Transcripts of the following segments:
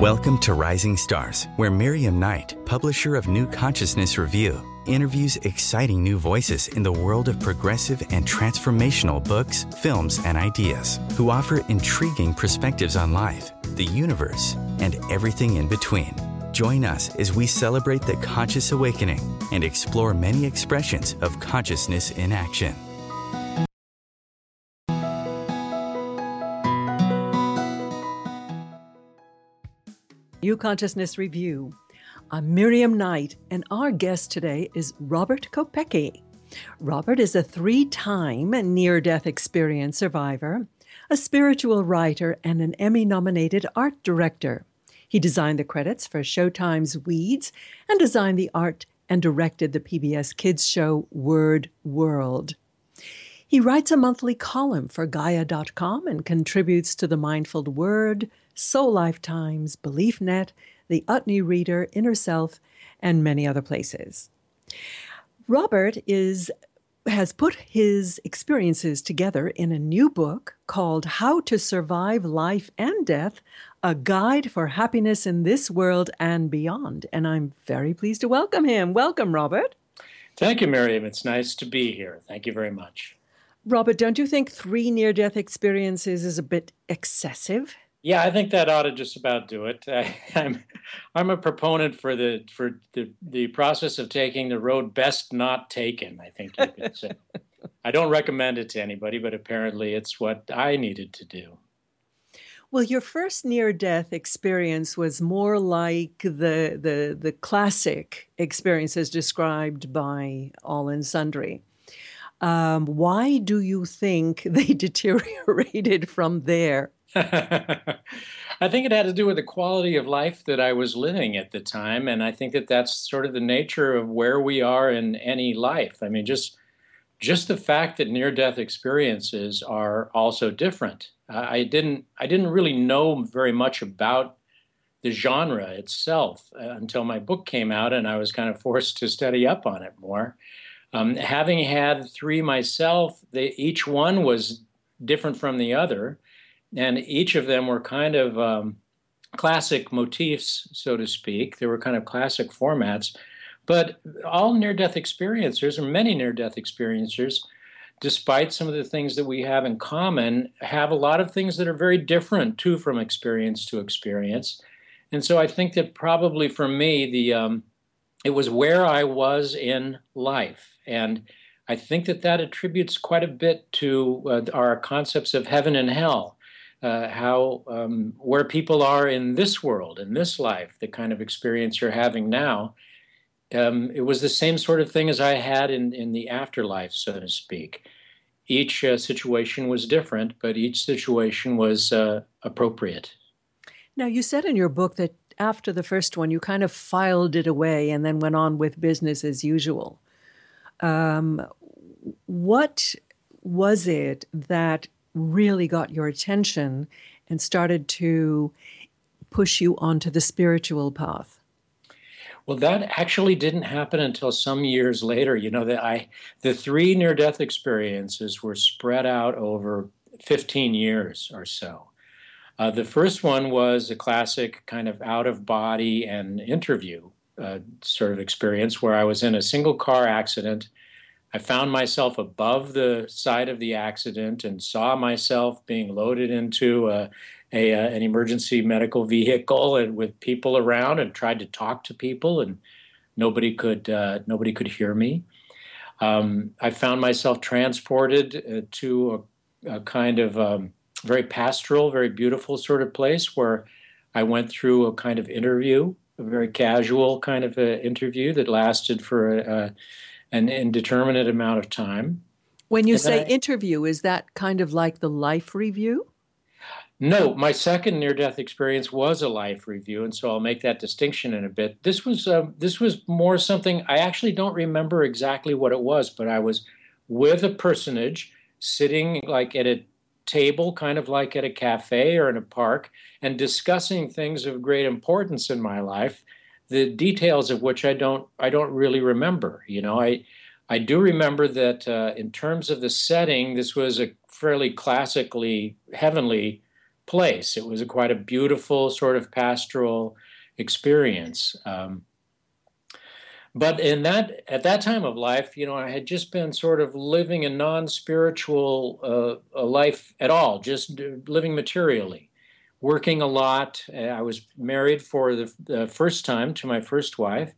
Welcome to Rising Stars, where Miriam Knight, publisher of New Consciousness Review, interviews exciting new voices in the world of progressive and transformational books, films, and ideas who offer intriguing perspectives on life, the universe, and everything in between. Join us as we celebrate the conscious awakening and explore many expressions of consciousness in action. New Consciousness Review. I'm Miriam Knight, and our guest today is Robert Kopecky. Robert is a three time near death experience survivor, a spiritual writer, and an Emmy nominated art director. He designed the credits for Showtime's Weeds and designed the art and directed the PBS kids show Word World. He writes a monthly column for Gaia.com and contributes to the Mindful Word, Soul Lifetimes, BeliefNet, the Utne Reader, Inner Self, and many other places. Robert is has put his experiences together in a new book called How to Survive Life and Death A Guide for Happiness in This World and Beyond. And I'm very pleased to welcome him. Welcome, Robert. Thank you, Miriam. It's nice to be here. Thank you very much. Robert, don't you think three near death experiences is a bit excessive? Yeah, I think that ought to just about do it. I, am I'm a proponent for the for the the process of taking the road best not taken. I think you could say. I don't recommend it to anybody, but apparently it's what I needed to do. Well, your first near death experience was more like the the the classic experiences described by all and sundry. Um, why do you think they deteriorated from there? I think it had to do with the quality of life that I was living at the time, and I think that that's sort of the nature of where we are in any life. I mean, just just the fact that near-death experiences are also different. I didn't I didn't really know very much about the genre itself uh, until my book came out, and I was kind of forced to study up on it more. Um, having had three myself, they, each one was different from the other and each of them were kind of um, classic motifs, so to speak. They were kind of classic formats. But all near death experiencers, or many near death experiencers, despite some of the things that we have in common, have a lot of things that are very different too from experience to experience. And so I think that probably for me, the um, it was where I was in life, and I think that that attributes quite a bit to uh, our concepts of heaven and hell uh, how um, where people are in this world, in this life, the kind of experience you're having now. Um, it was the same sort of thing as I had in, in the afterlife, so to speak. Each uh, situation was different, but each situation was uh, appropriate. Now, you said in your book that after the first one, you kind of filed it away and then went on with business as usual. Um, what was it that really got your attention and started to push you onto the spiritual path? Well, that actually didn't happen until some years later. You know that I the three near death experiences were spread out over 15 years or so. Uh, the first one was a classic kind of out of body and interview uh, sort of experience where I was in a single car accident I found myself above the side of the accident and saw myself being loaded into a, a, uh, an emergency medical vehicle and with people around and tried to talk to people and nobody could uh, nobody could hear me. Um, I found myself transported uh, to a, a, kind of um, very pastoral, very beautiful sort of place where I went through a kind of interview, a very casual kind of interview that lasted for a, an indeterminate amount of time. When you and say I, interview, is that kind of like the life review? No, my second near-death experience was a life review, and so I'll make that distinction in a bit. This was uh, this was more something I actually don't remember exactly what it was, but I was with a personage sitting like at a table, kind of like at a cafe or in a park, and discussing things of great importance in my life the details of which I don't I don't really remember. You know, I I do remember that uh, in terms of the setting, this was a fairly classically heavenly place. It was a, quite a beautiful sort of pastoral experience. Um, but in that at that time of life, you know, I had just been sort of living a non-spiritual uh, life at all, just living materially, working a lot. I was married for the, the first time to my first wife,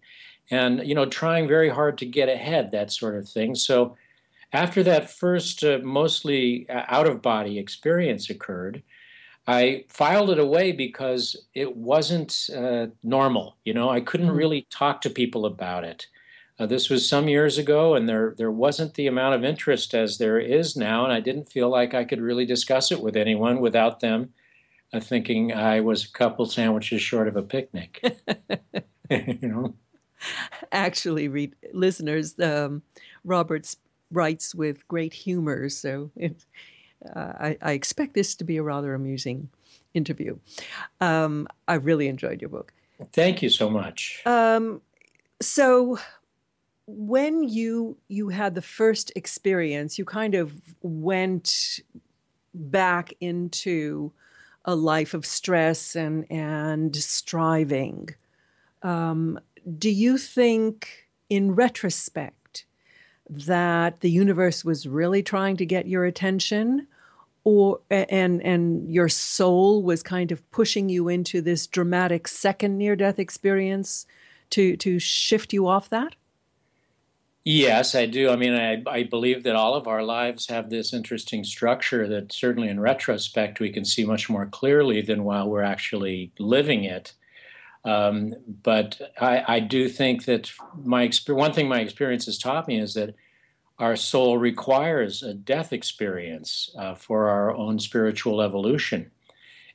and you know, trying very hard to get ahead, that sort of thing. So, after that first uh, mostly uh, out of body experience occurred, I filed it away because it wasn't uh, normal. You know, I couldn't mm-hmm. really talk to people about it. Uh, this was some years ago, and there there wasn't the amount of interest as there is now, and I didn't feel like I could really discuss it with anyone without them uh, thinking I was a couple sandwiches short of a picnic. you know. Actually, read listeners, um, Roberts writes with great humor, so it, uh, I, I, expect this to be a rather amusing interview. Um, I really enjoyed your book. Thank you so much. Um, so, when you you had the first experience, you kind of went back into a life of stress and and striving. Um, do you think, in retrospect? that the universe was really trying to get your attention or and and your soul was kind of pushing you into this dramatic second near death experience to to shift you off that yes i do i mean I, I believe that all of our lives have this interesting structure that certainly in retrospect we can see much more clearly than while we're actually living it um, but I, I, do think that my one thing my experience has taught me is that our soul requires a death experience uh, for our own spiritual evolution.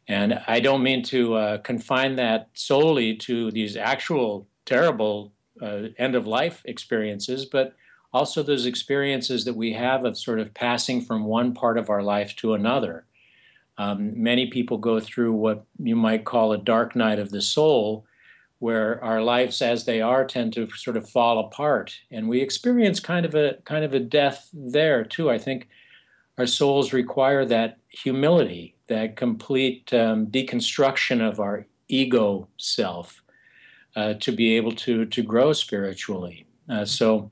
And I don't mean to uh, confine that solely to these actual terrible uh, end of life experiences, but also those experiences that we have of sort of passing from one part of our life to another. Um, many people go through what you might call a dark night of the soul, where our lives as they are tend to sort of fall apart, and we experience kind of a kind of a death there too. I think our souls require that humility, that complete um, deconstruction of our ego self uh, to be able to to grow spiritually. Uh, so,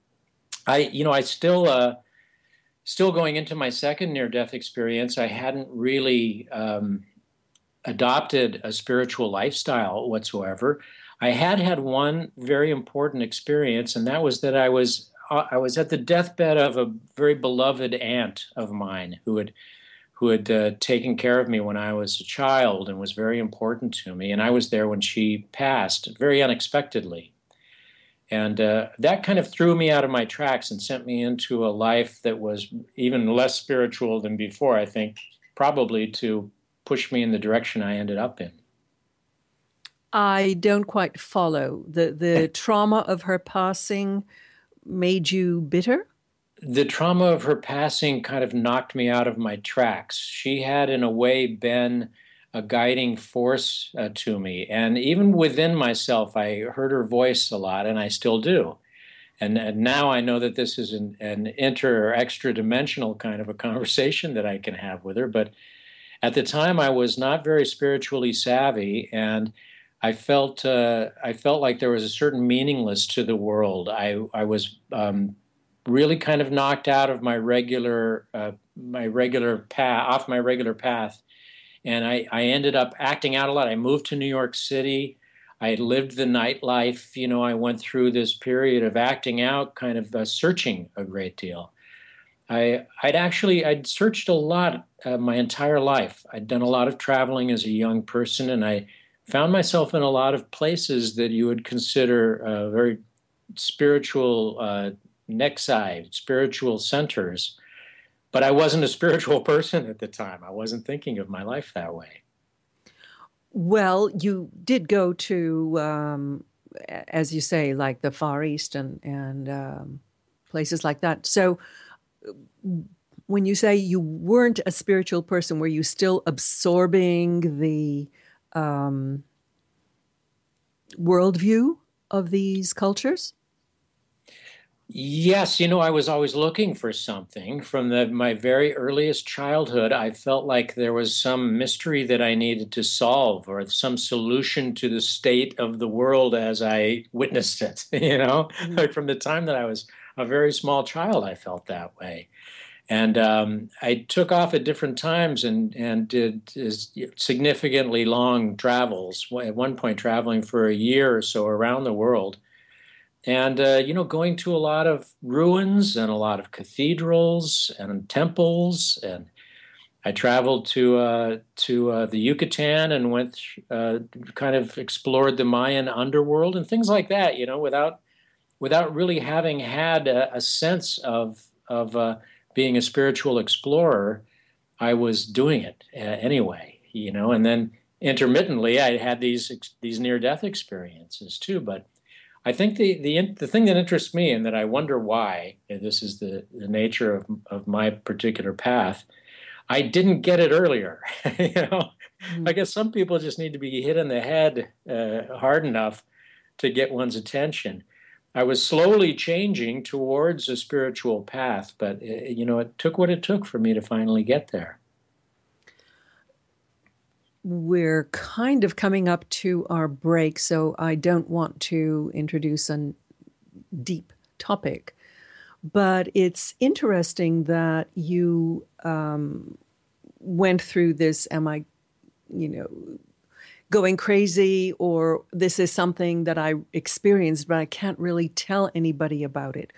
I you know I still. Uh, still going into my second near death experience, I hadn't really um, adopted a spiritual lifestyle whatsoever. I had had one very important experience, and that was that I was uh, I was at the deathbed of a very beloved aunt of mine who had who had uh, taken care of me when I was a child and was very important to me. And I was there when she passed, very unexpectedly. And uh, that kind of threw me out of my tracks and sent me into a life that was even less spiritual than before, I think, probably to push me in the direction I ended up in. I don't quite follow. The the trauma of her passing made you bitter? The trauma of her passing kind of knocked me out of my tracks. She had in a way been a guiding force uh, to me and even within myself I heard her voice a lot and I still do. And, and now I know that this is an, an inter or extra dimensional kind of a conversation that I can have with her. But at the time, I was not very spiritually savvy, and I felt uh, I felt like there was a certain meaningless to the world. I I was um, really kind of knocked out of my regular uh, my regular path off my regular path, and I I ended up acting out a lot. I moved to New York City. I lived the nightlife. You know, I went through this period of acting out, kind of uh, searching a great deal. I I'd actually I'd searched a lot uh, my entire life. I'd done a lot of traveling as a young person, and I found myself in a lot of places that you would consider uh, very spiritual uh, nexi, spiritual centers. But I wasn't a spiritual person at the time. I wasn't thinking of my life that way. Well, you did go to, um, as you say, like the Far East and and um, places like that. So, when you say you weren't a spiritual person, were you still absorbing the um, worldview of these cultures? Yes, you know, I was always looking for something from the, my very earliest childhood. I felt like there was some mystery that I needed to solve or some solution to the state of the world as I witnessed it. You know, mm-hmm. like from the time that I was a very small child, I felt that way. And um, I took off at different times and, and did significantly long travels. At one point, traveling for a year or so around the world and uh, you know going to a lot of ruins and a lot of cathedrals and temples. And i traveled to uh, to uh, the yucatan and went uh, kind of explored the mayan underworld and things like that you know without without really having had a, a sense of of uh, being a spiritual explorer i was doing it uh, anyway you know. And then intermittently i had these these near death experiences too but I think the, the the thing that interests me and that I wonder why, this is the, the nature of, of my particular path, I didn't get it earlier. you know, mm-hmm. I guess some people just need to be hit in the head uh, hard enough to get one's attention. I was slowly changing towards a spiritual path, but uh, you know, it took what it took for me to finally get there we're kind of coming up to our break, so I don't want to introduce a deep topic. But it's interesting that you um, went through this. Am I, you know, going crazy, or this is something that I experienced, but I can't really tell anybody about it?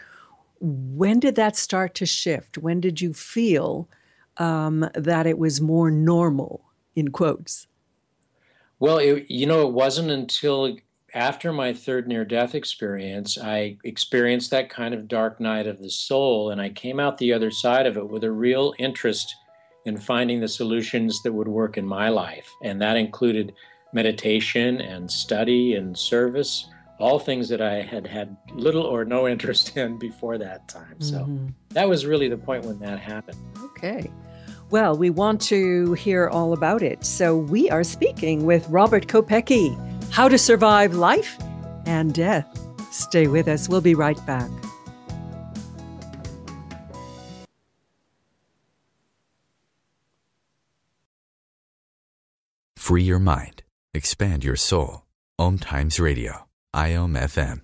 When did that start to shift? When did you feel um, that it was more normal? In quotes? Well, it, you know, it wasn't until after my third near death experience, I experienced that kind of dark night of the soul, and I came out the other side of it with a real interest in finding the solutions that would work in my life. And that included meditation and study and service, all things that I had had little or no interest in before that time. So mm-hmm. that was really the point when that happened. Okay. Well, we want to hear all about it. So we are speaking with Robert Kopecky, How to Survive Life and Death. Stay with us. We'll be right back. Free your mind. Expand your soul. Om Times Radio. IOM FM.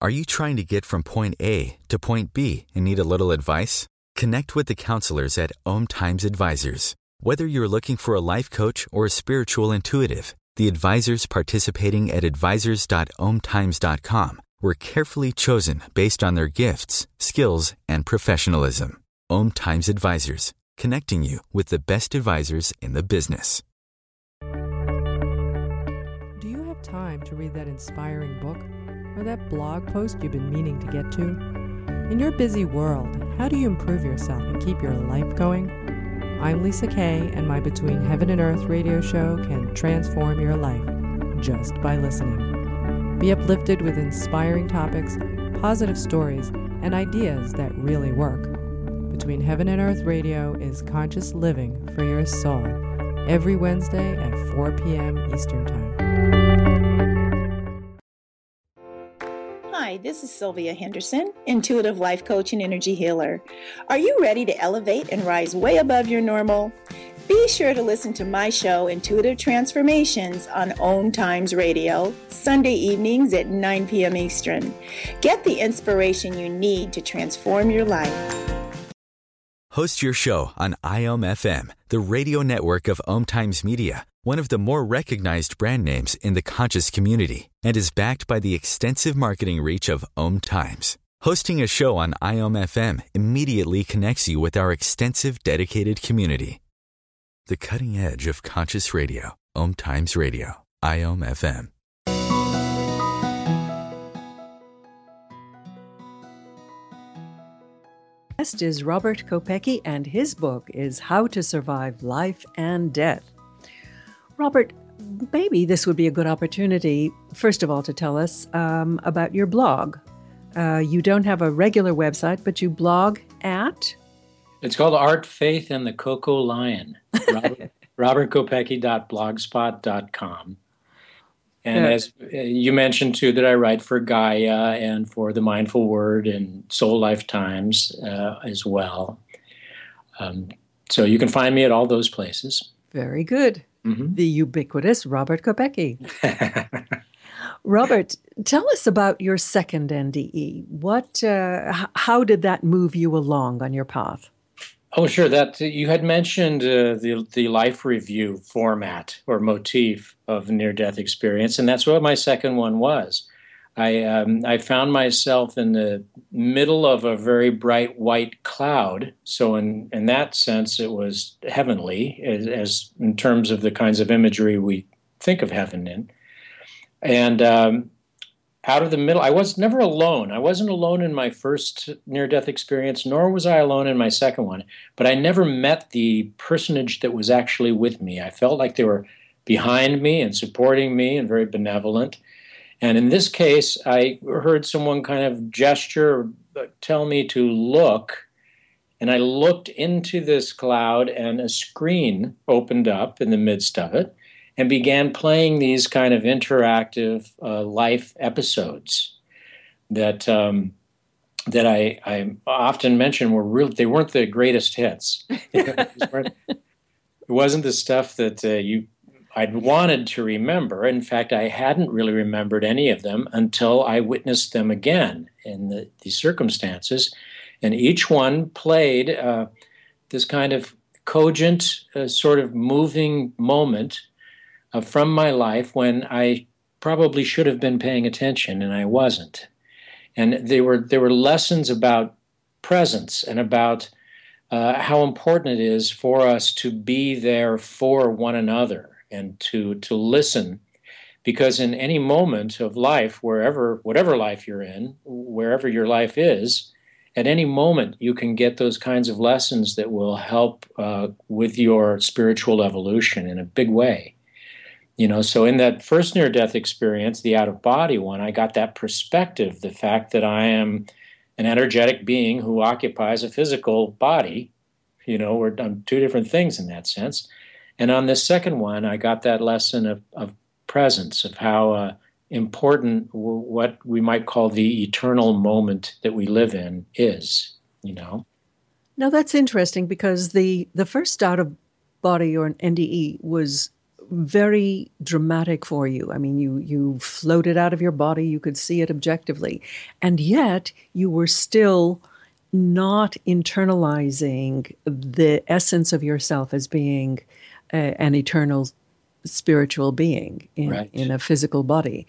Are you trying to get from point A to point B and need a little advice? Connect with the counselors at Om Times Advisors. Whether you're looking for a life coach or a spiritual intuitive, the advisors participating at advisors.omtimes.com were carefully chosen based on their gifts, skills, and professionalism. Om Times Advisors, connecting you with the best advisors in the business. Do you have time to read that inspiring book or that blog post you've been meaning to get to? In your busy world, how do you improve yourself and keep your life going? I'm Lisa Kay, and my Between Heaven and Earth radio show can transform your life just by listening. Be uplifted with inspiring topics, positive stories, and ideas that really work. Between Heaven and Earth Radio is conscious living for your soul every Wednesday at 4 p.m. Eastern Time. Hi, this is Sylvia Henderson, intuitive life coach and energy healer. Are you ready to elevate and rise way above your normal? Be sure to listen to my show, Intuitive Transformations, on Om Times Radio, Sunday evenings at 9 p.m. Eastern. Get the inspiration you need to transform your life. Host your show on IOM FM, the radio network of Om Times Media one of the more recognized brand names in the conscious community, and is backed by the extensive marketing reach of Om Times. Hosting a show on IOM FM immediately connects you with our extensive dedicated community. The cutting edge of conscious radio, Om Times Radio, IOM FM. Guest is Robert Kopecky, and his book is How to Survive Life and Death. Robert, maybe this would be a good opportunity, first of all, to tell us um, about your blog. Uh, you don't have a regular website, but you blog at? It's called Art, Faith, and the Cocoa Lion. Robert, robertkopecky.blogspot.com. And yeah. as uh, you mentioned too, that I write for Gaia and for the Mindful Word and Soul Lifetimes uh, as well. Um, so you can find me at all those places. Very good. Mm-hmm. The ubiquitous Robert Kopecky. Robert, tell us about your second NDE. What, uh, how did that move you along on your path? Oh, sure. That you had mentioned uh, the the life review format or motif of near death experience, and that's what my second one was. I um, I found myself in the middle of a very bright white cloud. So in in that sense, it was heavenly, as, as in terms of the kinds of imagery we think of heaven in. And um, out of the middle. I was never alone. I wasn't alone in my first near death experience, nor was I alone in my second one. But I never met the personage that was actually with me. I felt like they were behind me and supporting me and very benevolent. And in this case, I heard someone kind of gesture, tell me to look. And I looked into this cloud, and a screen opened up in the midst of it and began playing these kind of interactive uh, life episodes that um, that I, I often mention were real. They weren't the greatest hits. it wasn't the stuff that uh, you I'd wanted to remember. In fact, I hadn't really remembered any of them until I witnessed them again in the, these circumstances, and each one played uh, this kind of cogent, uh, sort of moving moment uh, from my life when I probably should have been paying attention and I wasn't. And they were there were lessons about presence and about uh, how important it is for us to be there for one another and to to listen because in any moment of life wherever whatever life you're in wherever your life is at any moment you can get those kinds of lessons that will help uh, with your spiritual evolution in a big way you know, so in that first near death experience, the out of body one, I got that perspective the fact that I am an energetic being who occupies a physical body. You know, we're done two different things in that sense. And on this second one, I got that lesson of, of presence, of how uh, important w- what we might call the eternal moment that we live in is, you know. Now that's interesting because the the first out of body or an NDE was very dramatic for you. I mean, you you floated out of your body, you could see it objectively, and yet you were still not internalizing the essence of yourself as being an eternal spiritual being in, right. in a physical body.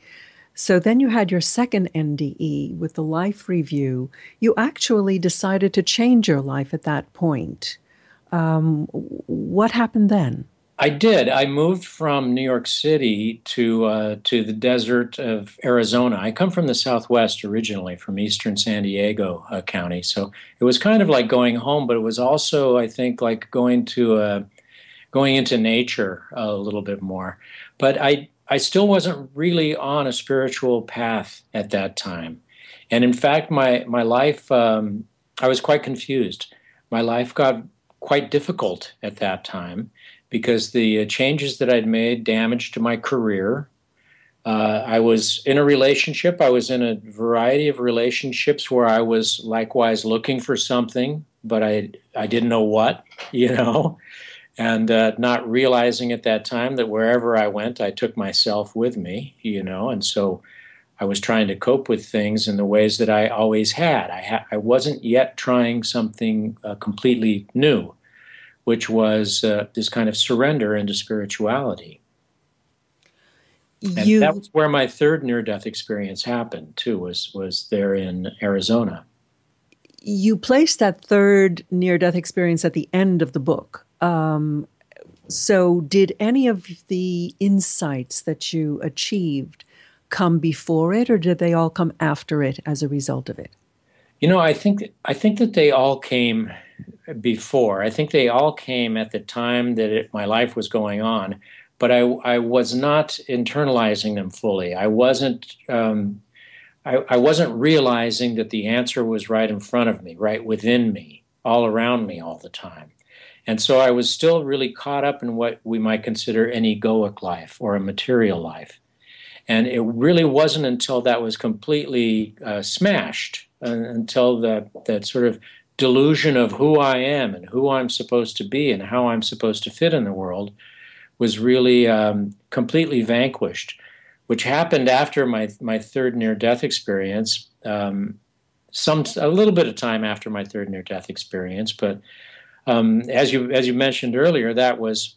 So then you had your second NDE with the life review. You actually decided to change your life at that point. Um, what happened then? I did. I moved from New York City to uh, to the desert of Arizona. I come from the Southwest originally, from eastern San Diego uh, County. So it was kind of like going home, but it was also, I think, like going to a, uh, going into nature a little bit more. But I I still wasn't really on a spiritual path at that time, and in fact, my my life um, I was quite confused. My life got quite difficult at that time because the uh, changes that I'd made damaged my career. Uh, I was in a relationship. I was in a variety of relationships where I was likewise looking for something, but I I didn't know what, you know, and uh, not realizing at that time that wherever I went, I took myself with me, you know, and so I was trying to cope with things in the ways that I always had. I ha- I wasn't yet trying something uh, completely new which was uh, this kind of surrender into spirituality. And that was where my third near-death experience happened too. Was was there in Arizona? You placed that third near-death experience at the end of the book. Um, so, did any of the insights that you achieved come before it, or did they all come after it as a result of it? You know, I think I think that they all came before. I think they all came at the time that it, my life was going on, but I, I was not internalizing them fully. I wasn't. Um, I, I wasn't realizing that the answer was right in front of me, right within me, all around me all the time. And so I was still really caught up in what we might consider an egoic life or a material life. And it really wasn't until that was completely uh, smashed, uh, until that, that sort of delusion of who I am and who I'm supposed to be and how I'm supposed to fit in the world was really um, completely vanquished, which happened after my, my third near death experience. Um, some a little bit of time after my third near death experience, but um, as you as you mentioned earlier, that was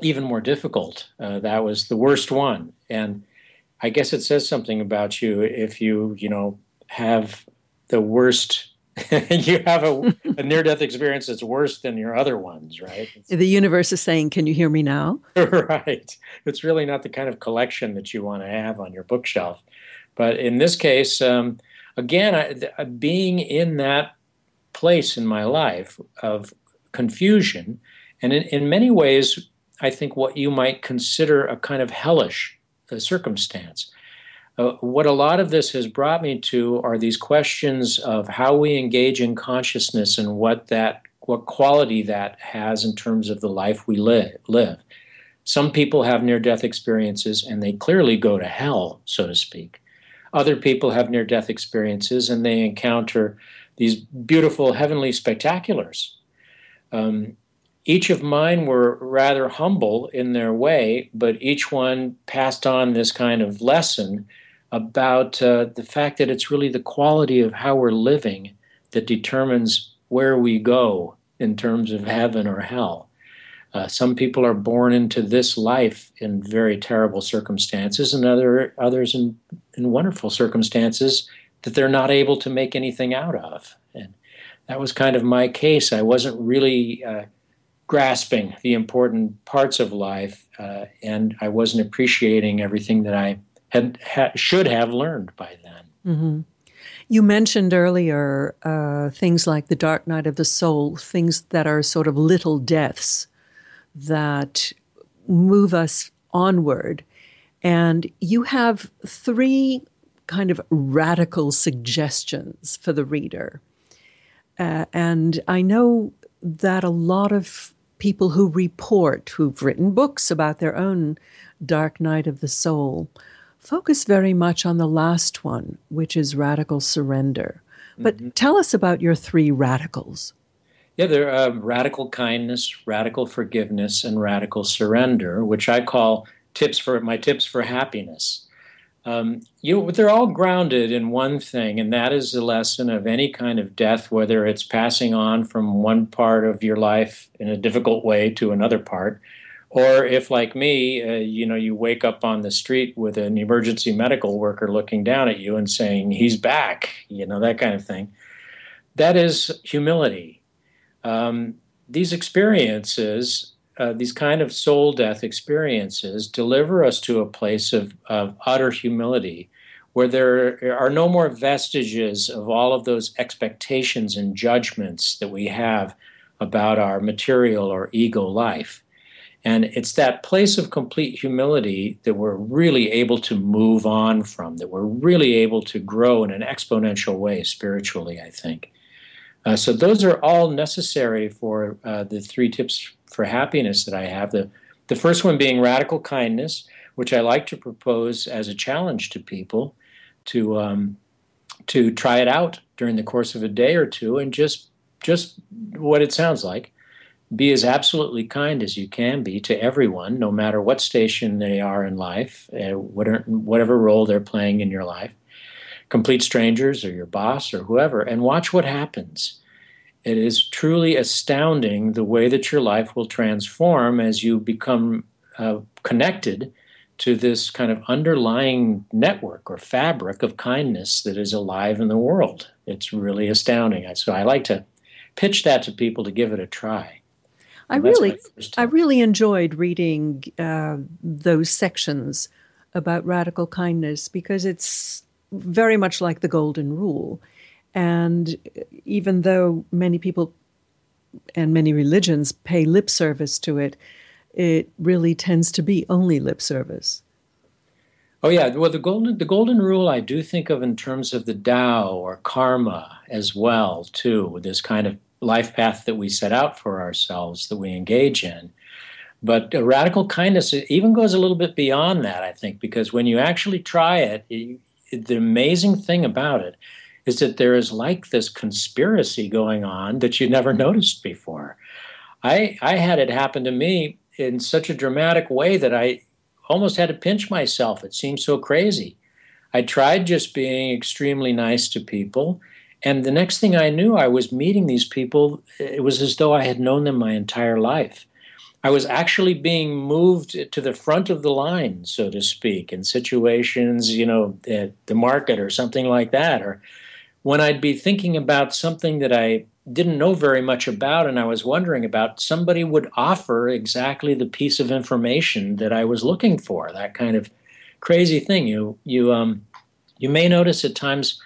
even more difficult. Uh, that was the worst one, and I guess it says something about you if you you know have the worst. you have a, a near death experience that's worse than your other ones, right? It's, the universe is saying, "Can you hear me now?" right. It's really not the kind of collection that you want to have on your bookshelf. But in this case, um, again, I, being in that place in my life of confusion, and in, in many ways, I think what you might consider a kind of hellish uh, circumstance. Uh, what a lot of this has brought me to are these questions of how we engage in consciousness and what that what quality that has in terms of the life we live. live. Some people have near death experiences and they clearly go to hell, so to speak. Other people have near death experiences and they encounter these beautiful heavenly spectaculars. Um, each of mine were rather humble in their way, but each one passed on this kind of lesson about uh, the fact that it's really the quality of how we're living that determines where we go in terms of heaven or hell. Uh, some people are born into this life in very terrible circumstances, and other others in, in wonderful circumstances that they're not able to make anything out of. And that was kind of my case. I wasn't really uh, grasping the important parts of life, uh, and I wasn't appreciating everything that I had ha- should have learned by then. Mm-hmm. You mentioned earlier uh, things like the dark night of the soul, things that are sort of little deaths that move us onward. And you have three kind of radical suggestions for the reader. Uh, and I know that a lot of people who report, who've written books about their own dark night of the soul, focus very much on the last one, which is radical surrender. But mm-hmm. tell us about your three radicals. Yeah, they're uh, radical kindness, radical forgiveness, and radical surrender, which I call tips for my tips for happiness. Um, you, they're all grounded in one thing, and that is the lesson of any kind of death, whether it's passing on from one part of your life in a difficult way to another part, or if, like me, uh, you know, you wake up on the street with an emergency medical worker looking down at you and saying, "He's back," you know, that kind of thing. That is humility um, these experiences, uh, these kind of soul death experiences, deliver us to a place of, of utter humility where there are no more vestiges of all of those expectations and judgments that we have about our material or ego life. And it's that place of complete humility that we're really able to move on from, that we're really able to grow in an exponential way spiritually, I think. Uh, so those are all necessary for uh, the three tips for happiness that I have. The the first one being radical kindness, which I like to propose as a challenge to people to um, to try it out during the course of a day or two and just just what it sounds like. Be as absolutely kind as you can be to everyone, no matter what station they are in life, uh, whatever, whatever role they're playing in your life complete strangers or your boss or whoever, and watch what happens. It is truly astounding the way that your life will transform as you become uh, connected to this kind of underlying network or fabric of kindness that is alive in the world. It's really astounding. So I like to pitch that to people to give it a try. I really, I really enjoyed reading uh, those sections about radical kindness because it's very much like the golden rule. And even though many people and many religions pay lip service to it, it really tends to be only lip service. Oh yeah, well the golden the golden rule I do think of in terms of the Tao or karma as well too, this kind of life path that we set out for ourselves that we engage in. But radical kindness even goes a little bit beyond that, I think, because when you actually try it, it, the amazing thing about it is that there is like this conspiracy going on that you never noticed before. I, I had it happen to me in such a dramatic way that I almost had to pinch myself. It seemed so crazy. I tried just being extremely nice to people. And the next thing I knew, I was meeting these people. It was as though I had known them my entire life. I was actually being moved to the front of the line, so to speak, in situations, you know, at the market or something like that, or when I'd be thinking about something that I didn't know very much about and I was wondering about, somebody would offer exactly the piece of information that I was looking for. That kind of crazy thing. You you um you may notice at times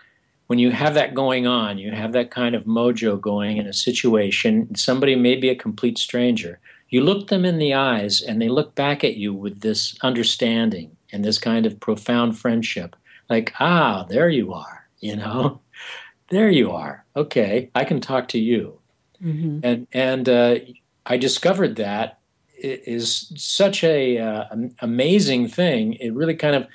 when you have that going on, you have that kind of mojo going in a situation, somebody may be a complete stranger you look them in the eyes and they look back at you with this understanding and this kind of profound friendship like ah there you are you know there you are okay i can talk to you mm-hmm. and and uh, i discovered that it is such a uh, amazing thing it really kind of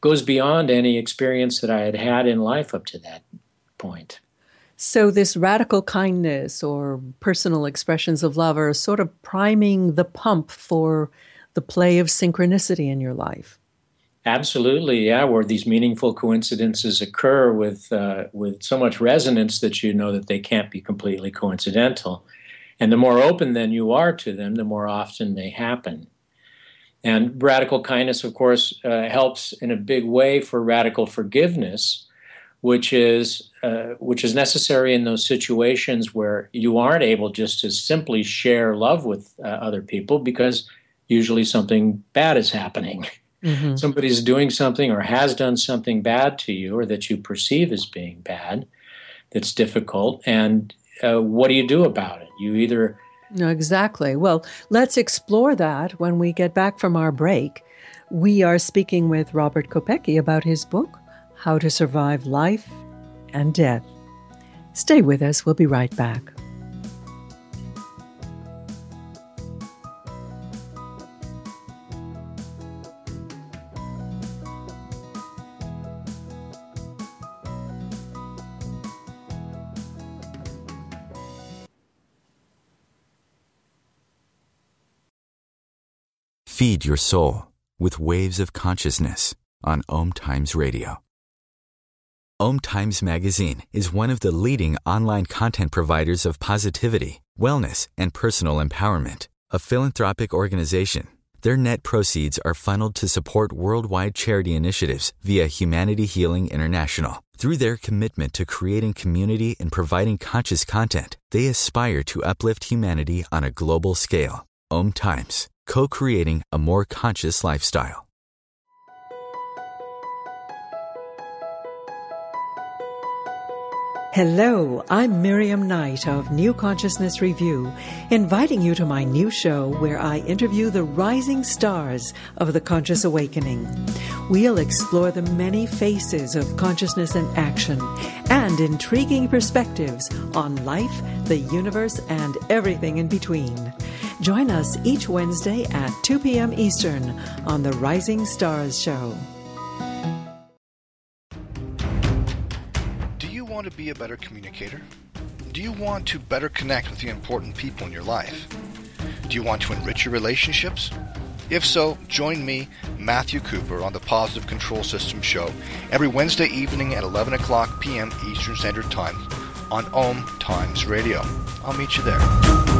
goes beyond any experience that i had had in life up to that point so, this radical kindness or personal expressions of love are sort of priming the pump for the play of synchronicity in your life. Absolutely, yeah. Where these meaningful coincidences occur with uh, with so much resonance that you know that they can't be completely coincidental, and the more open then you are to them, the more often they happen. And radical kindness, of course, uh, helps in a big way for radical forgiveness which is uh, which is necessary in those situations where you aren't able just to simply share love with uh, other people because usually something bad is happening. Mm-hmm. Somebody's doing something or has done something bad to you or that you perceive as being bad that's difficult. And uh, what do you do about it? You either. No, exactly. Well, let's explore that when we get back from our break. We are speaking with Robert Kopecky about his book, how to Survive Life and Death. Stay with us, we'll be right back. Feed your soul with waves of consciousness on Om Times Radio. Om Times Magazine is one of the leading online content providers of positivity, wellness, and personal empowerment. A philanthropic organization, their net proceeds are funneled to support worldwide charity initiatives via Humanity Healing International. Through their commitment to creating community and providing conscious content, they aspire to uplift humanity on a global scale. Om Times, co creating a more conscious lifestyle. Hello, I'm Miriam Knight of New Consciousness Review, inviting you to my new show where I interview the rising stars of the conscious awakening. We'll explore the many faces of consciousness and action and intriguing perspectives on life, the universe, and everything in between. Join us each Wednesday at 2 p.m. Eastern on the Rising Stars Show. Do you want to be a better communicator? Do you want to better connect with the important people in your life? Do you want to enrich your relationships? If so, join me, Matthew Cooper, on the Positive Control System Show every Wednesday evening at 11 o'clock p.m. Eastern Standard Time on Om Times Radio. I'll meet you there.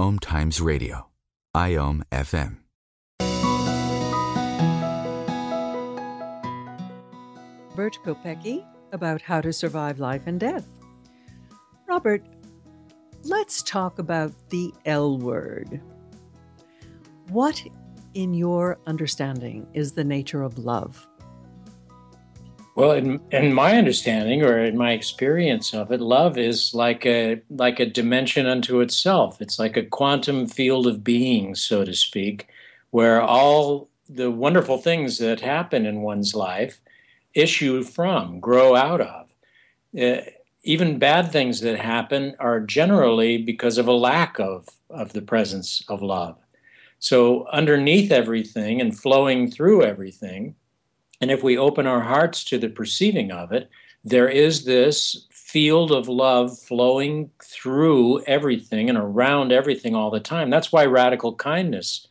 Om Times Radio, IOM FM. Robert Kopecky about how to survive life and death. Robert, let's talk about the L word What, in your understanding, is the nature of love? Well, in, in my understanding or in my experience of it, love is like a like a dimension unto itself. It's like a quantum field of being, so to speak, where all the wonderful things that happen in one's life issue from, grow out of. Uh, even bad things that happen are generally because of a lack of, of the presence of love. So, underneath everything and flowing through everything, and if we open our hearts to the perceiving of it, there is this field of love flowing through everything and around everything all the time. That's why radical kindness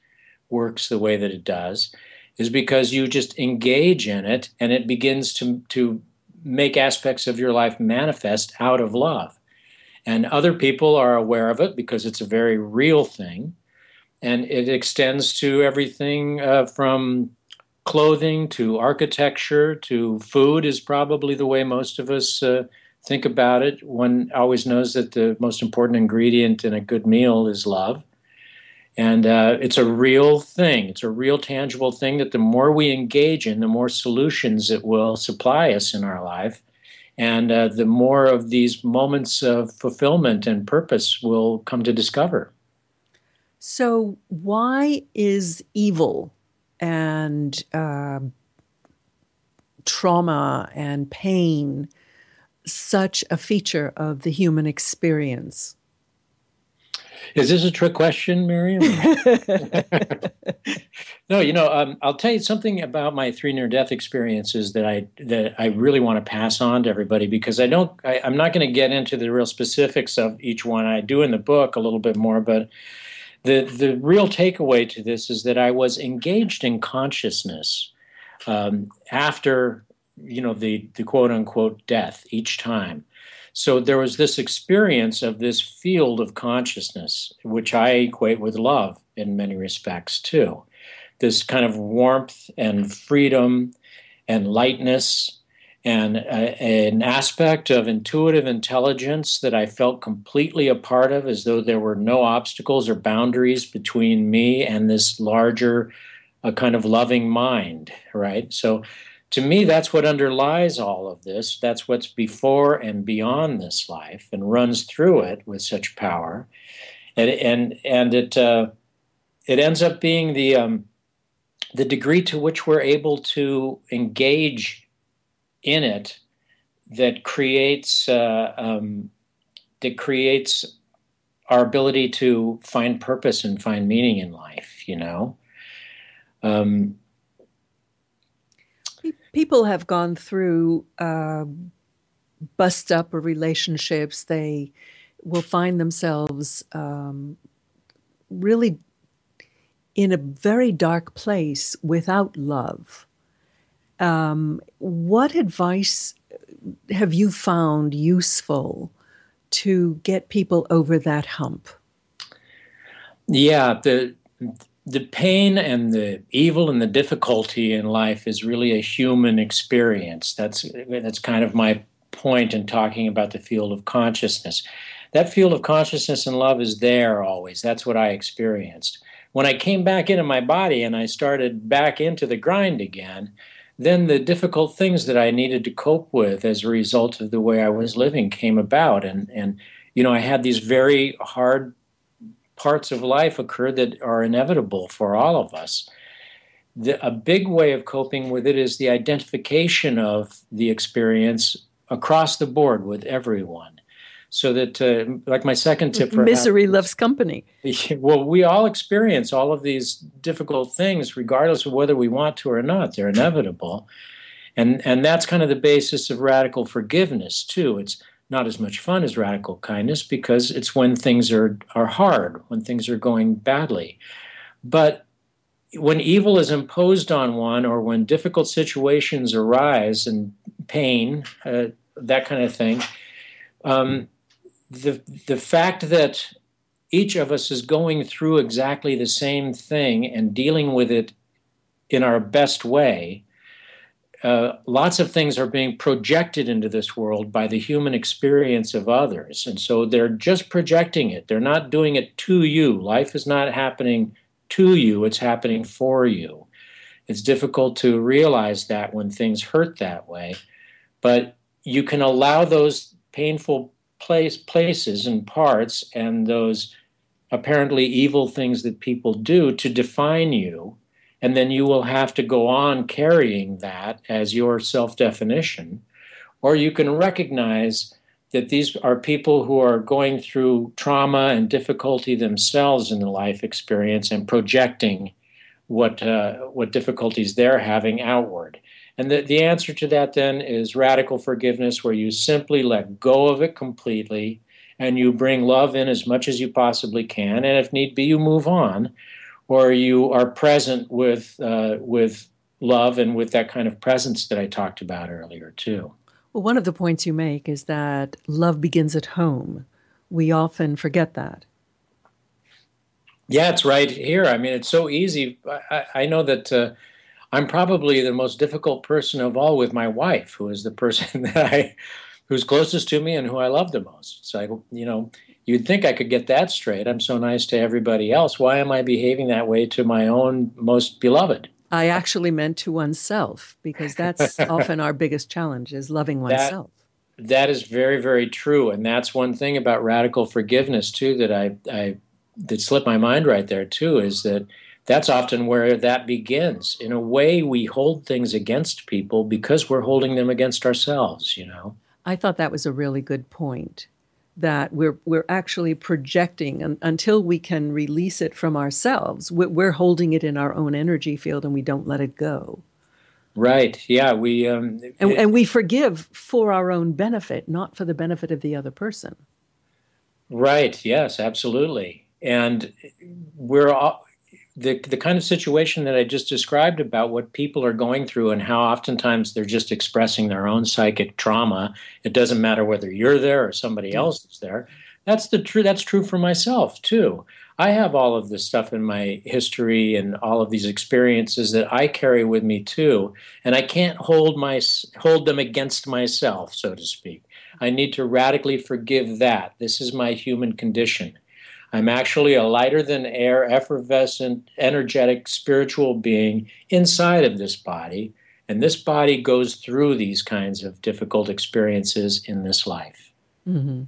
works the way that it does, is because you just engage in it and it begins to, to make aspects of your life manifest out of love. And other people are aware of it because it's a very real thing. And it extends to everything uh, from clothing to architecture to food, is probably the way most of us uh, think about it. One always knows that the most important ingredient in a good meal is love. And uh, it's a real thing. It's a real tangible thing that the more we engage in, the more solutions it will supply us in our life. And uh, the more of these moments of fulfillment and purpose we'll come to discover. So, why is evil and uh, trauma and pain such a feature of the human experience? Is this a trick question, Miriam? no, you know, um, I'll tell you something about my three near-death experiences that I that I really want to pass on to everybody because I don't. I, am not going to get into the real specifics of each one. I do in the book a little bit more, but the the real takeaway to this is that I was engaged in consciousness um, after you know the the quote unquote death each time so there was this experience of this field of consciousness, which I equate with love in many respects too. This kind of warmth and freedom and lightness and uh, an aspect of intuitive intelligence that I felt completely a part of, as though there were no obstacles or boundaries between me and this larger, uh, kind of loving mind, right? So to me, that's what underlies all of this. That's what's before and beyond this life, and runs through it with such power, and and and it uh, it ends up being the um, the degree to which we're able to engage in it that creates uh, um, that creates our ability to find purpose and find meaning in life. You know. Um, people have gone through uh, bust up or relationships. They will find themselves um, really in a very dark place without love. Um, what advice have you found useful to get people over that hump? Yeah, the the pain and the evil and the difficulty in life is really a human experience. That's that's kind of my point in talking about the field of consciousness. That field of consciousness and love is there always. That's what I experienced. When I came back into my body and I started back into the grind again, then the difficult things that I needed to cope with as a result of the way I was living came about and and you know I had these very hard parts of life occur that are inevitable for all of us. The, a big way of coping with it is the identification of the experience across the board with everyone. So that, uh, like my second tip, for misery loves company. Well, we all experience all of these difficult things, regardless of whether we want to or not. They're inevitable, and and that's kind of the basis of radical forgiveness too. It's not as much fun as radical kindness because it's when things are, are hard, when things are going badly. But when evil is imposed on one or when difficult situations arise and pain, uh, that kind of thing, um, the, the fact that each of us is going through exactly the same thing and dealing with it in our best way uh, lots of things are being projected into this world by the human experience of others. And so they're just projecting it. They're not doing it to you. Life is not happening to you, it's happening for you. It's difficult to realize that when things hurt that way, but you can allow those painful place, places and parts and those apparently evil things that people do to define you. And then you will have to go on carrying that as your self definition. Or you can recognize that these are people who are going through trauma and difficulty themselves in the life experience and projecting what uh, what difficulties they're having outward. And the, the answer to that then is radical forgiveness, where you simply let go of it completely and you bring love in as much as you possibly can. And if need be, you move on, or you are present with uh, with love and with that kind of presence that I talked about earlier too. Well, one of the points you make is that love begins at home. We often forget that. Yeah, it's right here. I mean, it's so easy. I, I know that uh, I'm probably the most difficult person of all with my wife, who is the person that I, who's closest to me and who I love the most. Like, you know, you'd think I could get that straight. I'm so nice to everybody else. Why am I behaving that way to my own most beloved? I actually meant to oneself because that's often our biggest challenge is loving oneself. That, that is very, very true. And that's one thing about radical forgiveness too that I, I that slipped my mind right there too is that that's often where that begins. In a way, we hold things against people because we're holding them against ourselves, you know. I thought that was a really good point that we're we're actually projecting and until we can release it from ourselves we're, we're, holding it in our own energy field and we don't let it go right yeah we um, and, it, and we forgive for our own benefit not for the benefit of the other person right yes absolutely and we're all, the the kind of situation that I just described about what people are going through and how oftentimes they're just expressing their own psychic trauma. It doesn't matter whether you're there or somebody else is there. That's the true. That's true for myself too. I have all of this stuff in my history and all of these experiences that I carry with me too, and I can't hold my hold them against myself, so to speak. I need to radically forgive that. This is my human condition. I'm actually a lighter than air, effervescent, energetic, spiritual being inside of this body. And this body goes through these kinds of difficult experiences in this life. Mm-hmm.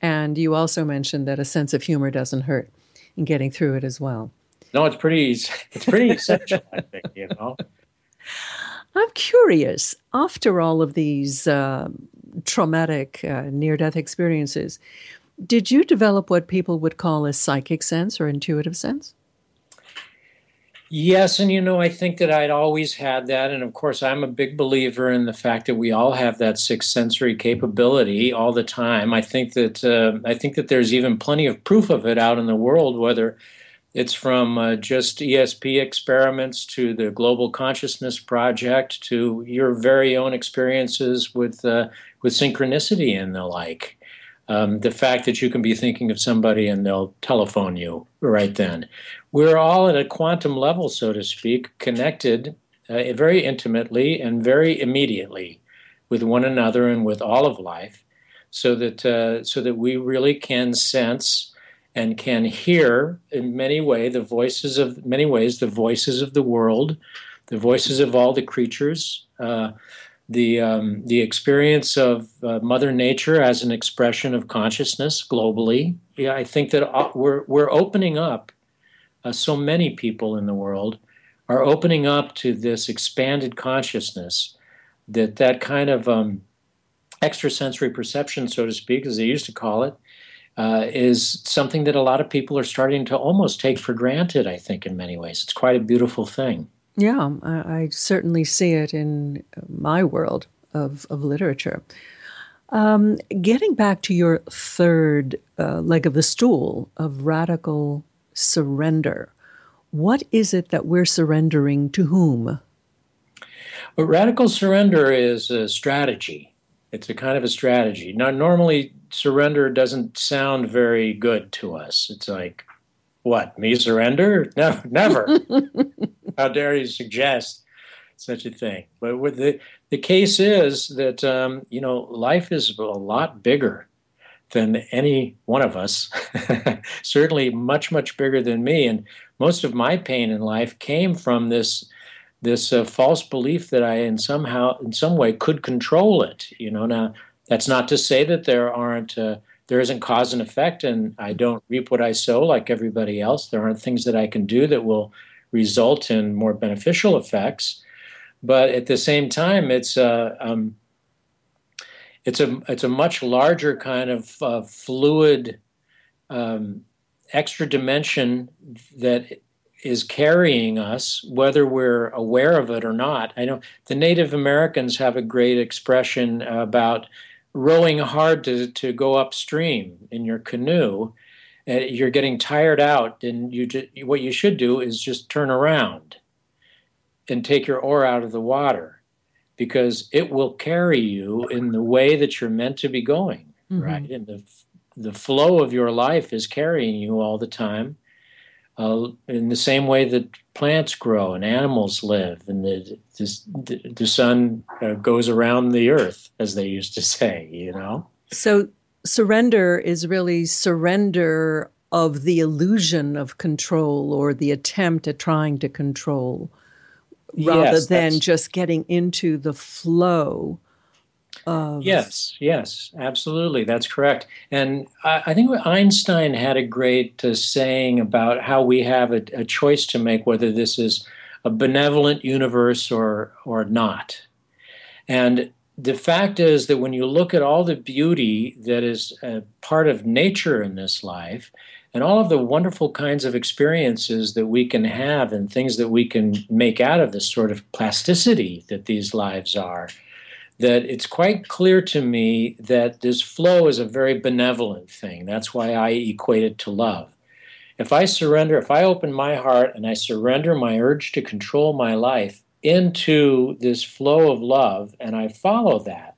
And you also mentioned that a sense of humor doesn't hurt in getting through it as well. No, it's pretty. It's pretty essential. I think you know. I'm curious. After all of these uh, traumatic uh, near-death experiences, did you develop what people would call a psychic sense or intuitive sense? Yes, and you know, I think that I'd always had that. And of course, I'm a big believer in the fact that we all have that sixth sensory capability all the time. I think that uh, I think that there's even plenty of proof of it out in the world, whether it's from uh, just ESP experiments to the Global Consciousness Project to your very own experiences with uh, with synchronicity and the like. Um, the fact that you can be thinking of somebody and they'll telephone you right then. We're all at a quantum level, so to speak, connected uh, very intimately and very immediately with one another and with all of life, so that uh, so that we really can sense and can hear in many ways the voices of many ways the voices of the world, the voices of all the creatures. Uh, the um, the experience of uh, Mother Nature as an expression of consciousness globally. Yeah, I think that uh, we're we're opening up. Uh, so many people in the world are opening up to this expanded consciousness. That that kind of um, extrasensory perception, so to speak, as they used to call it, uh, is something that a lot of people are starting to almost take for granted. I think in many ways, it's quite a beautiful thing. Yeah, I, I certainly see it in my world of, of literature. Um, getting back to your third uh, leg of the stool of radical surrender, what is it that we're surrendering to whom? Well, radical surrender is a strategy. It's a kind of a strategy. Now, normally, surrender doesn't sound very good to us. It's like, what, me surrender? No, never. How dare you suggest such a thing? But with the the case is that um, you know life is a lot bigger than any one of us, certainly much, much bigger than me. And most of my pain in life came from this this uh, false belief that I in somehow in some way could control it. You know, now that's not to say that there aren't uh, there isn't cause and effect, and I don't reap what I sow like everybody else. There aren't things that I can do that will result in more beneficial effects, but at the same time, it's uh, um, it's a it's a much larger kind of uh, fluid um, extra dimension that is carrying us, whether we're aware of it or not. I know the Native Americans have a great expression about rowing hard to, to go upstream in your canoe. Uh, you're getting tired out, and you just, what you should do is just turn around and take your oar out of the water because it will carry you in the way that you're meant to be going, mm-hmm. right? And the the flow of your life is carrying you all the time uh, in the same way that plants grow and animals live, and the the, the sun uh, goes around the earth, as they used to say. You know. So surrender is really surrender of the illusion of control or the attempt at trying to control, rather yes, than just getting into the flow of yes yes absolutely that's correct. And i, I think einstein had a great uh, saying about how we have a, a, choice to make whether this is a benevolent universe or or not. And the fact is that when you look at all the beauty that is part of nature in this life and all of the wonderful kinds of experiences that we can have and things that we can make out of this sort of plasticity that these lives are that it's quite clear to me that this flow is a very benevolent thing. That's why I equate it to love. If I surrender, if I open my heart and I surrender my urge to control my life into this flow of love and I follow that,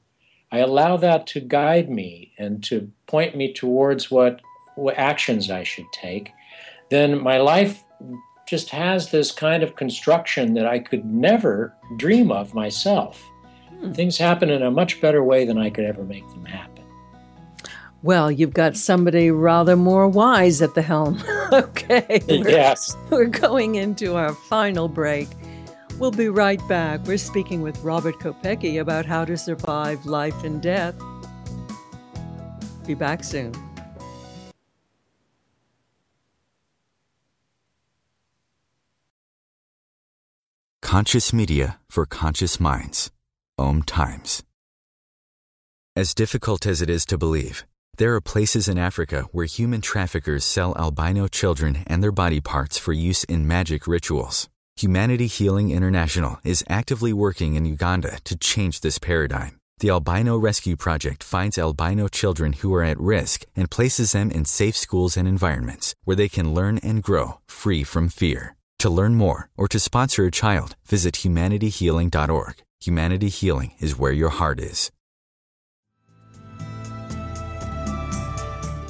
I allow that to guide me and to point me towards what, what actions I should take, then my life just has this kind of construction that I could never dream of myself. Hmm. Things happen in a much better way than I could ever make them happen. Well, you've got somebody rather more wise at the helm. okay. We're, yes. We're going into our final break. We'll be right back. We're speaking with Robert Kopecky about how to survive life and death. Be back soon. Conscious Media for Conscious Minds. Om Times. As difficult as it is to believe, there are places in Africa where human traffickers sell albino children and their body parts for use in magic rituals. Humanity Healing International is actively working in Uganda to change this paradigm. The Albino Rescue Project finds albino children who are at risk and places them in safe schools and environments where they can learn and grow free from fear. To learn more or to sponsor a child, visit humanityhealing.org. Humanity Healing is where your heart is.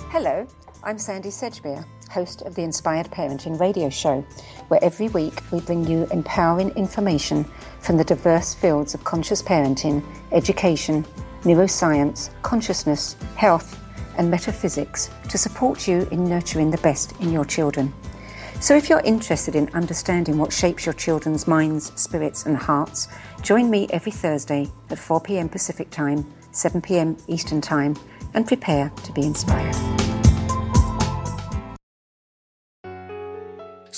Hello, I'm Sandy Sedgbeer, host of the Inspired Parenting Radio Show, where every week we bring you empowering information from the diverse fields of conscious parenting, education, neuroscience, consciousness, health, and metaphysics to support you in nurturing the best in your children. So, if you're interested in understanding what shapes your children's minds, spirits, and hearts, join me every Thursday at 4 pm Pacific Time, 7 pm Eastern Time, and prepare to be inspired.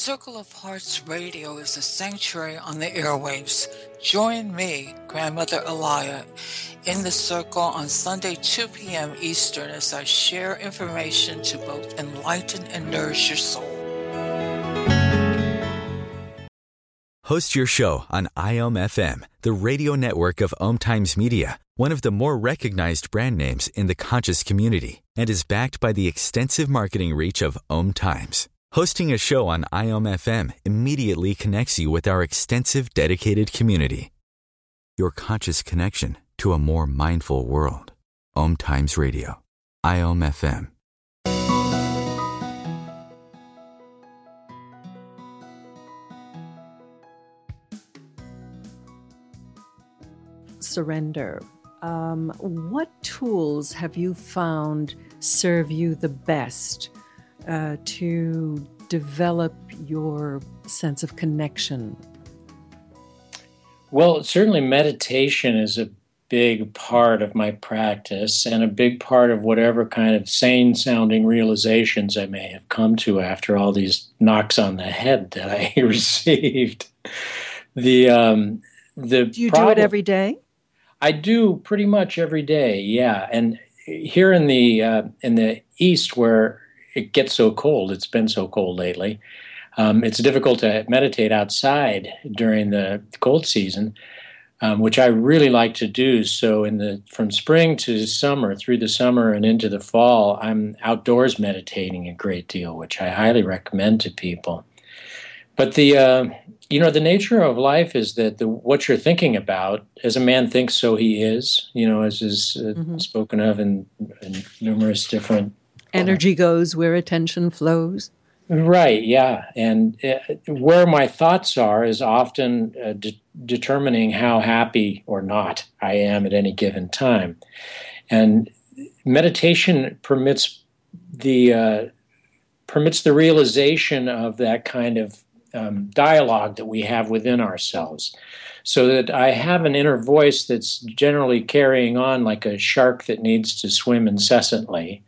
Circle of Hearts Radio is a sanctuary on the airwaves. Join me, Grandmother Elia, in the circle on Sunday, 2 p.m. Eastern as I share information to both enlighten and nourish your soul. Host your show on IOM the radio network of Om Times Media, one of the more recognized brand names in the conscious community, and is backed by the extensive marketing reach of Om Times. Hosting a show on IOM FM immediately connects you with our extensive dedicated community. Your conscious connection to a more mindful world. Om Times Radio. IOM FM. surrender. um, what tools have you found serve you the best uh, to develop your sense of connection? Well, certainly meditation is a big part of my practice and a big part of whatever kind of sane sounding realizations I may have come to after all these knocks on the head that I received. The um, the do you problem, do it every day? I do pretty much every day. Yeah, and here in the uh, in the east where it gets so cold, it's been so cold lately. Um, it's difficult to meditate outside during the cold season um, which I really like to do. So in the from spring to summer, through the summer and into the fall, I'm outdoors meditating a great deal, which I highly recommend to people. But the uh, you know the nature of life is that the what you're thinking about, as a man thinks, so he is. You know, as is uh, mm-hmm. spoken of in, in numerous different. Energy goes where attention flows. Right, yeah. And uh, where my thoughts are is often uh, de- determining how happy or not I am at any given time. And meditation permits the uh, permits the realization of that kind of um, dialogue that we have within ourselves so that I have an inner voice that's generally carrying on like a shark that needs to swim incessantly,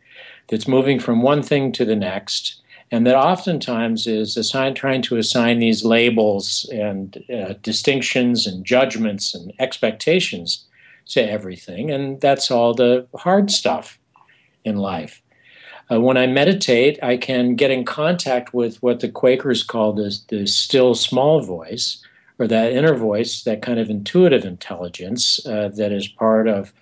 that's moving from one thing to the next, and that oftentimes is trying to assign these labels and uh, distinctions and judgments and expectations to everything. And that's all the hard stuff in life. Uh, when I meditate, I can get in contact with what the Quakers call the, the still small voice, or that inner voice, that kind of intuitive intelligence uh, that is part of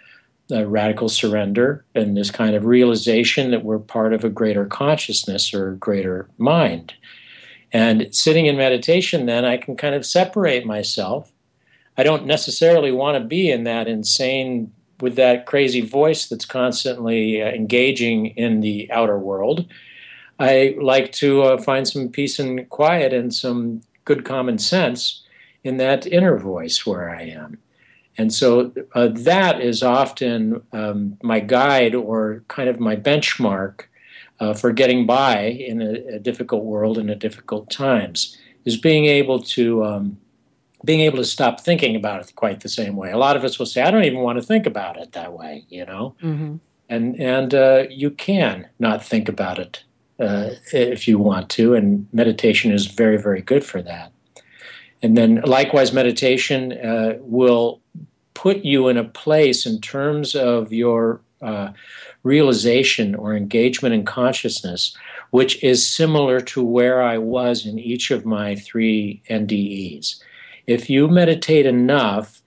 radical surrender and this kind of realization that we're part of a greater consciousness or greater mind. And sitting in meditation, then I can kind of separate myself. I don't necessarily want to be in that insane, with that crazy voice that's constantly uh, engaging in the outer world. I like to uh, find some peace and quiet and some good common sense in that inner voice where I am. And so uh, that is often um, my guide or kind of my benchmark uh, for getting by in a, a, difficult world and at difficult times is being able to um, being able to stop thinking about it quite the same way. A lot of us will say, "I don't even want to think about it that way," you know, mm-hmm. and and uh, you can not think about it uh, if you want to, and meditation is very very good for that. And then likewise, meditation uh, will put you in a place in terms of your uh, realization or engagement in consciousness, which is similar to where I was in each of my three NDEs. If you meditate enough,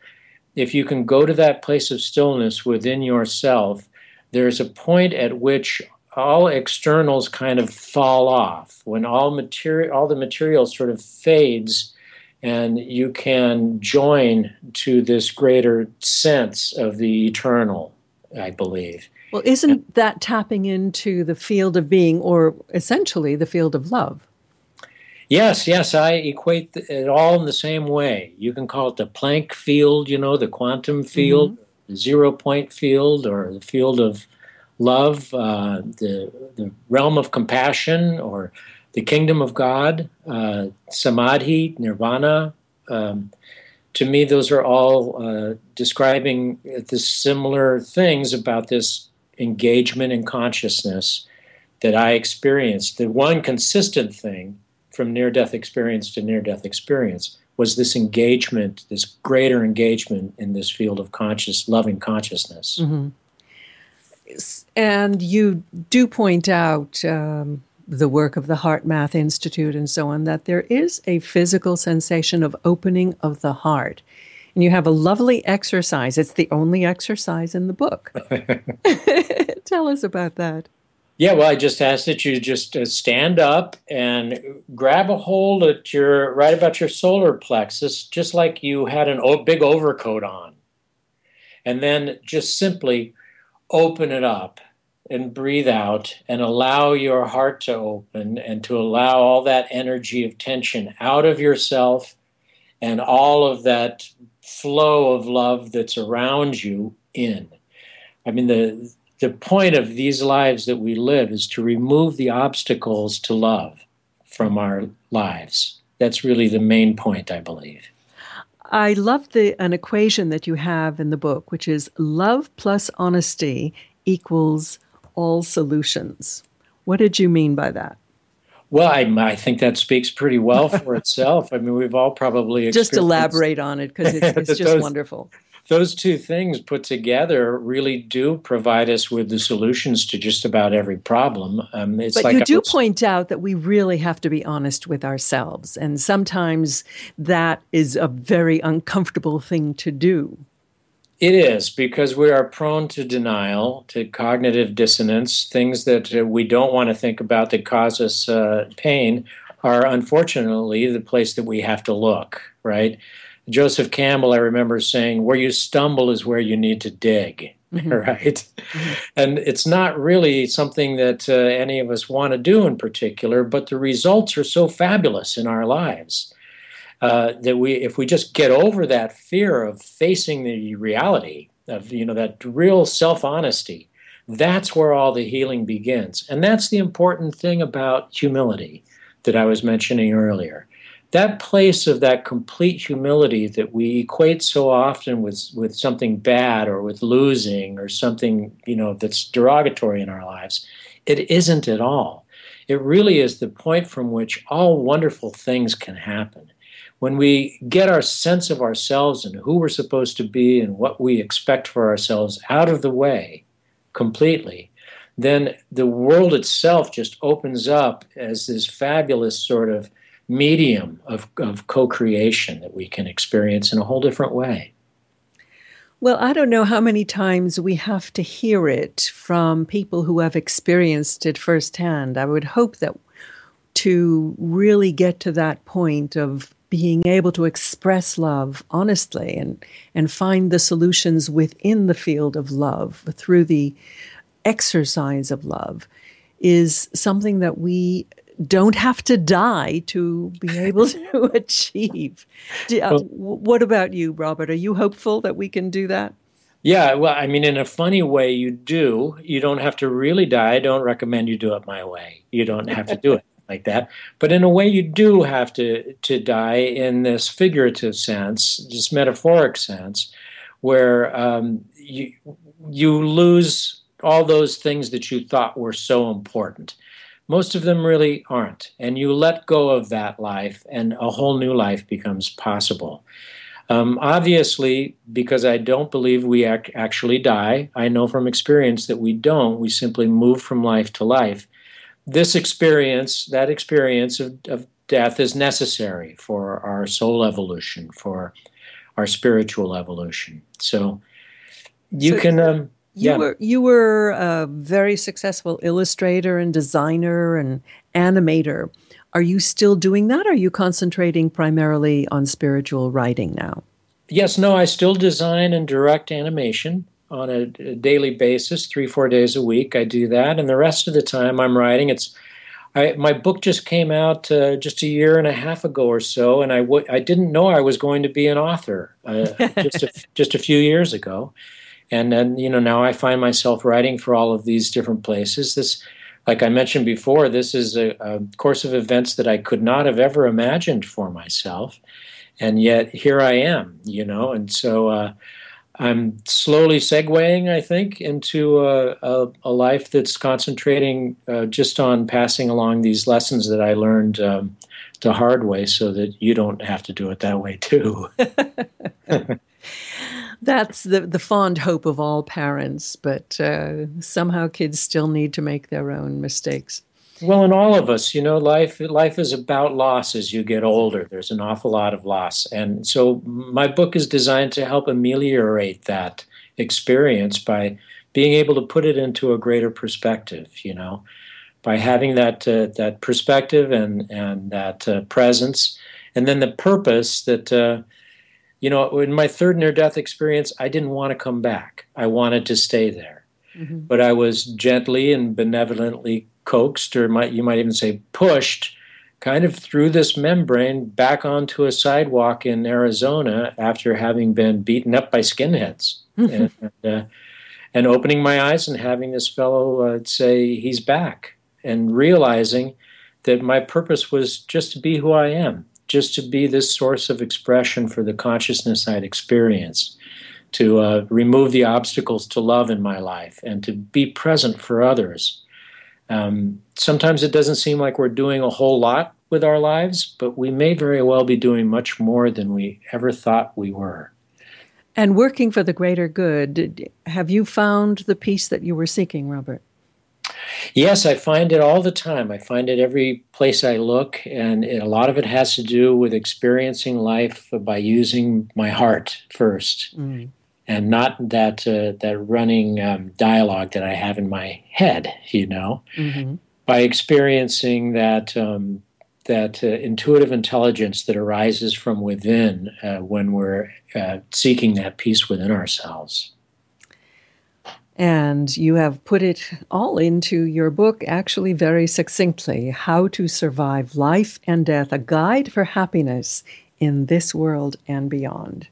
if you can go to that place of stillness within yourself, there's a point at which all externals kind of fall off when all material all the material sort of fades and you can join to this greater sense of the eternal, I believe. Well, isn't that tapping into the field of being, or essentially the field of love? Yes, yes, I equate it all in the same way. You can call it the Planck field, you know, the quantum field, mm-hmm. the zero point field, or the field of love, uh, the, the realm of compassion, or the kingdom of God, uh, samadhi, nirvana. Um, to me, those are all uh, describing the similar things about this engagement in consciousness that I experienced. The one consistent thing from near death experience to near death experience was this engagement, this greater engagement in this field of conscious, loving consciousness. Mm-hmm. And you do point out um, the work of the HeartMath Institute and so on, that there is a physical sensation of opening of the heart. And you have a lovely exercise. It's the only exercise in the book. Tell us about that. Yeah, well, I just ask that you just uh, stand up and grab a hold at your right about your solar plexus, just like you had an big overcoat on, and then just simply open it up and breathe out and allow your heart to open and to allow all that energy of tension out of yourself and all of that flow of love that's around you in. I mean, the the point of these lives that we live is to remove the obstacles to love from our lives. That's really the main point, I believe. I love the an equation that you have in the book, which is love plus honesty equals all solutions. What did you mean by that? Well, I, I think that speaks pretty well for itself. I mean, we've all probably just elaborate on it because it's, it's just those, wonderful those two things put together really do provide us with the solutions to just about every problem. Um, it's but like you do was, point out that we really have to be honest with ourselves, and sometimes that is a very uncomfortable thing to do. It is because we are prone to denial, to cognitive dissonance, things that uh, we don't want to think about that cause us uh, pain are unfortunately the place that we have to look, right? Joseph Campbell, I remember saying, where you stumble is where you need to dig. Mm-hmm. Right. Mm-hmm. And it's not really something that uh, any of us want to do in particular, but the results are so fabulous in our lives uh, that we, if we just get over that fear of facing the reality of, you know, that real self honesty, that's where all the healing begins. And that's the important thing about humility that I was mentioning earlier. That place of that complete humility that we equate so often with with something bad or with losing or something you know that's derogatory in our lives it isn't at all. It really is the point from which all wonderful things can happen when we get our sense of ourselves and who we're supposed to be and what we expect for ourselves out of the way completely then the world itself just opens up as this fabulous sort of medium of, of co creation that we can experience in a whole different way. Well, I don't know how many times we have to hear it from people who have experienced it firsthand. I would hope that to really get to that point of being able to express love honestly and, and find the solutions within the field of love through the exercise of love is something that we don't have to die to be able to achieve. Uh, what about you, Robert? Are you hopeful that we can do that? Yeah, well, I mean, in a funny way, you do. You don't have to really die. I don't recommend you do it my way. You don't have to do it like that. But in a way, you do have to to die in this figurative sense, this metaphoric sense, where um, you you lose all those things that you thought were so important most of them really aren't. And you let go of that life, and a whole new life becomes possible. Um, obviously, because I don't believe we ac- actually die, I know from experience that we don't. We simply move from life to life. This experience, that experience of, of death, is necessary for our soul evolution, for our spiritual evolution. So you so, can. Um, you yeah. were you were a very successful illustrator and designer and animator. Are you still doing that? Are you concentrating primarily on spiritual writing now? Yes, no, I still design and direct animation on a, a daily basis, three, four days a week. I do that, and the rest of the time I'm writing. It's I, my book just came out uh, just a year and a half ago or so, and I w- I didn't know I was going to be an author uh, just a, just a few years ago and then you know now I find myself writing for all of these different places. This, like I mentioned before, this is a, a course of events that I could not have ever imagined for myself, and yet here I am. You know, and so. Uh, I'm slowly segueing, I think, into a, a, a life that's concentrating uh, just on passing along these lessons that I learned um, the hard way so that you don't have to do it that way too. That's the, the fond hope of all parents, but uh, somehow kids still need to make their own mistakes. Well, in all of us, you know, life life is about loss as you get older. There's an awful lot of loss, and so my book is designed to help ameliorate that experience by being able to put it into a greater perspective. You know, by having that uh, that perspective and and that uh, presence, and then the purpose that uh, you know, in my third near death experience, I didn't want to come back. I wanted to stay there. Mm-hmm. But I was gently and benevolently coaxed, or might, you might even say pushed, kind of through this membrane back onto a sidewalk in Arizona after having been beaten up by skinheads. and, uh, and, opening my eyes and having this fellow uh, say he's back and realizing that my purpose was just to be who I am, just to be this source of expression for the consciousness I'd experienced, to uh, remove the obstacles to love in my life, and to be present for others. Um, sometimes it doesn't seem like we're doing a whole lot with our lives, but we may very well be doing much more than we ever thought we were. And working for the greater good, have you found the peace that you were seeking, Robert? Yes, I find it all the time. I find it every place I look, and it, a lot of it has to do with experiencing life by using my heart first, mm. And not that uh, that running um, dialogue that I have in my head. You know, mm-hmm. by experiencing that um, that uh, intuitive intelligence that arises from within uh, when we're uh, seeking that peace within ourselves. And you have put it all into your book, actually, very succinctly How to Survive Life and Death, a guide for happiness in this world and beyond.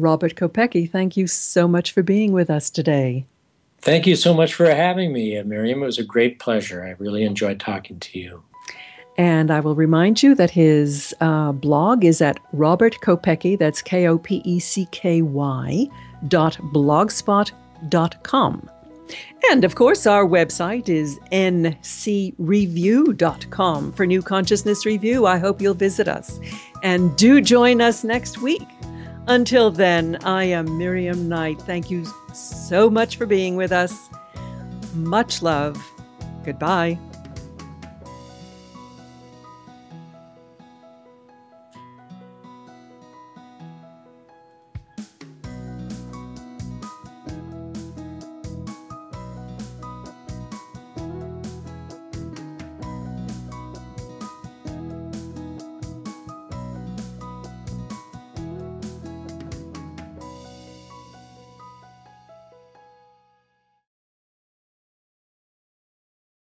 Robert Kopecky, thank you so much for being with us today. Thank you so much for having me, Miriam. It was a great pleasure. I really enjoyed talking to you. And I will remind you that his uh, blog is at Robert Kopecky, that's K O P E C K Y, dot blogspot ncreview.com. And of course, our website is ncreview.com for New Consciousness Review. I hope you'll visit us. And do join us next week. Until then, I am Miriam Knight. Thank you so much for being with us. Much love. Goodbye.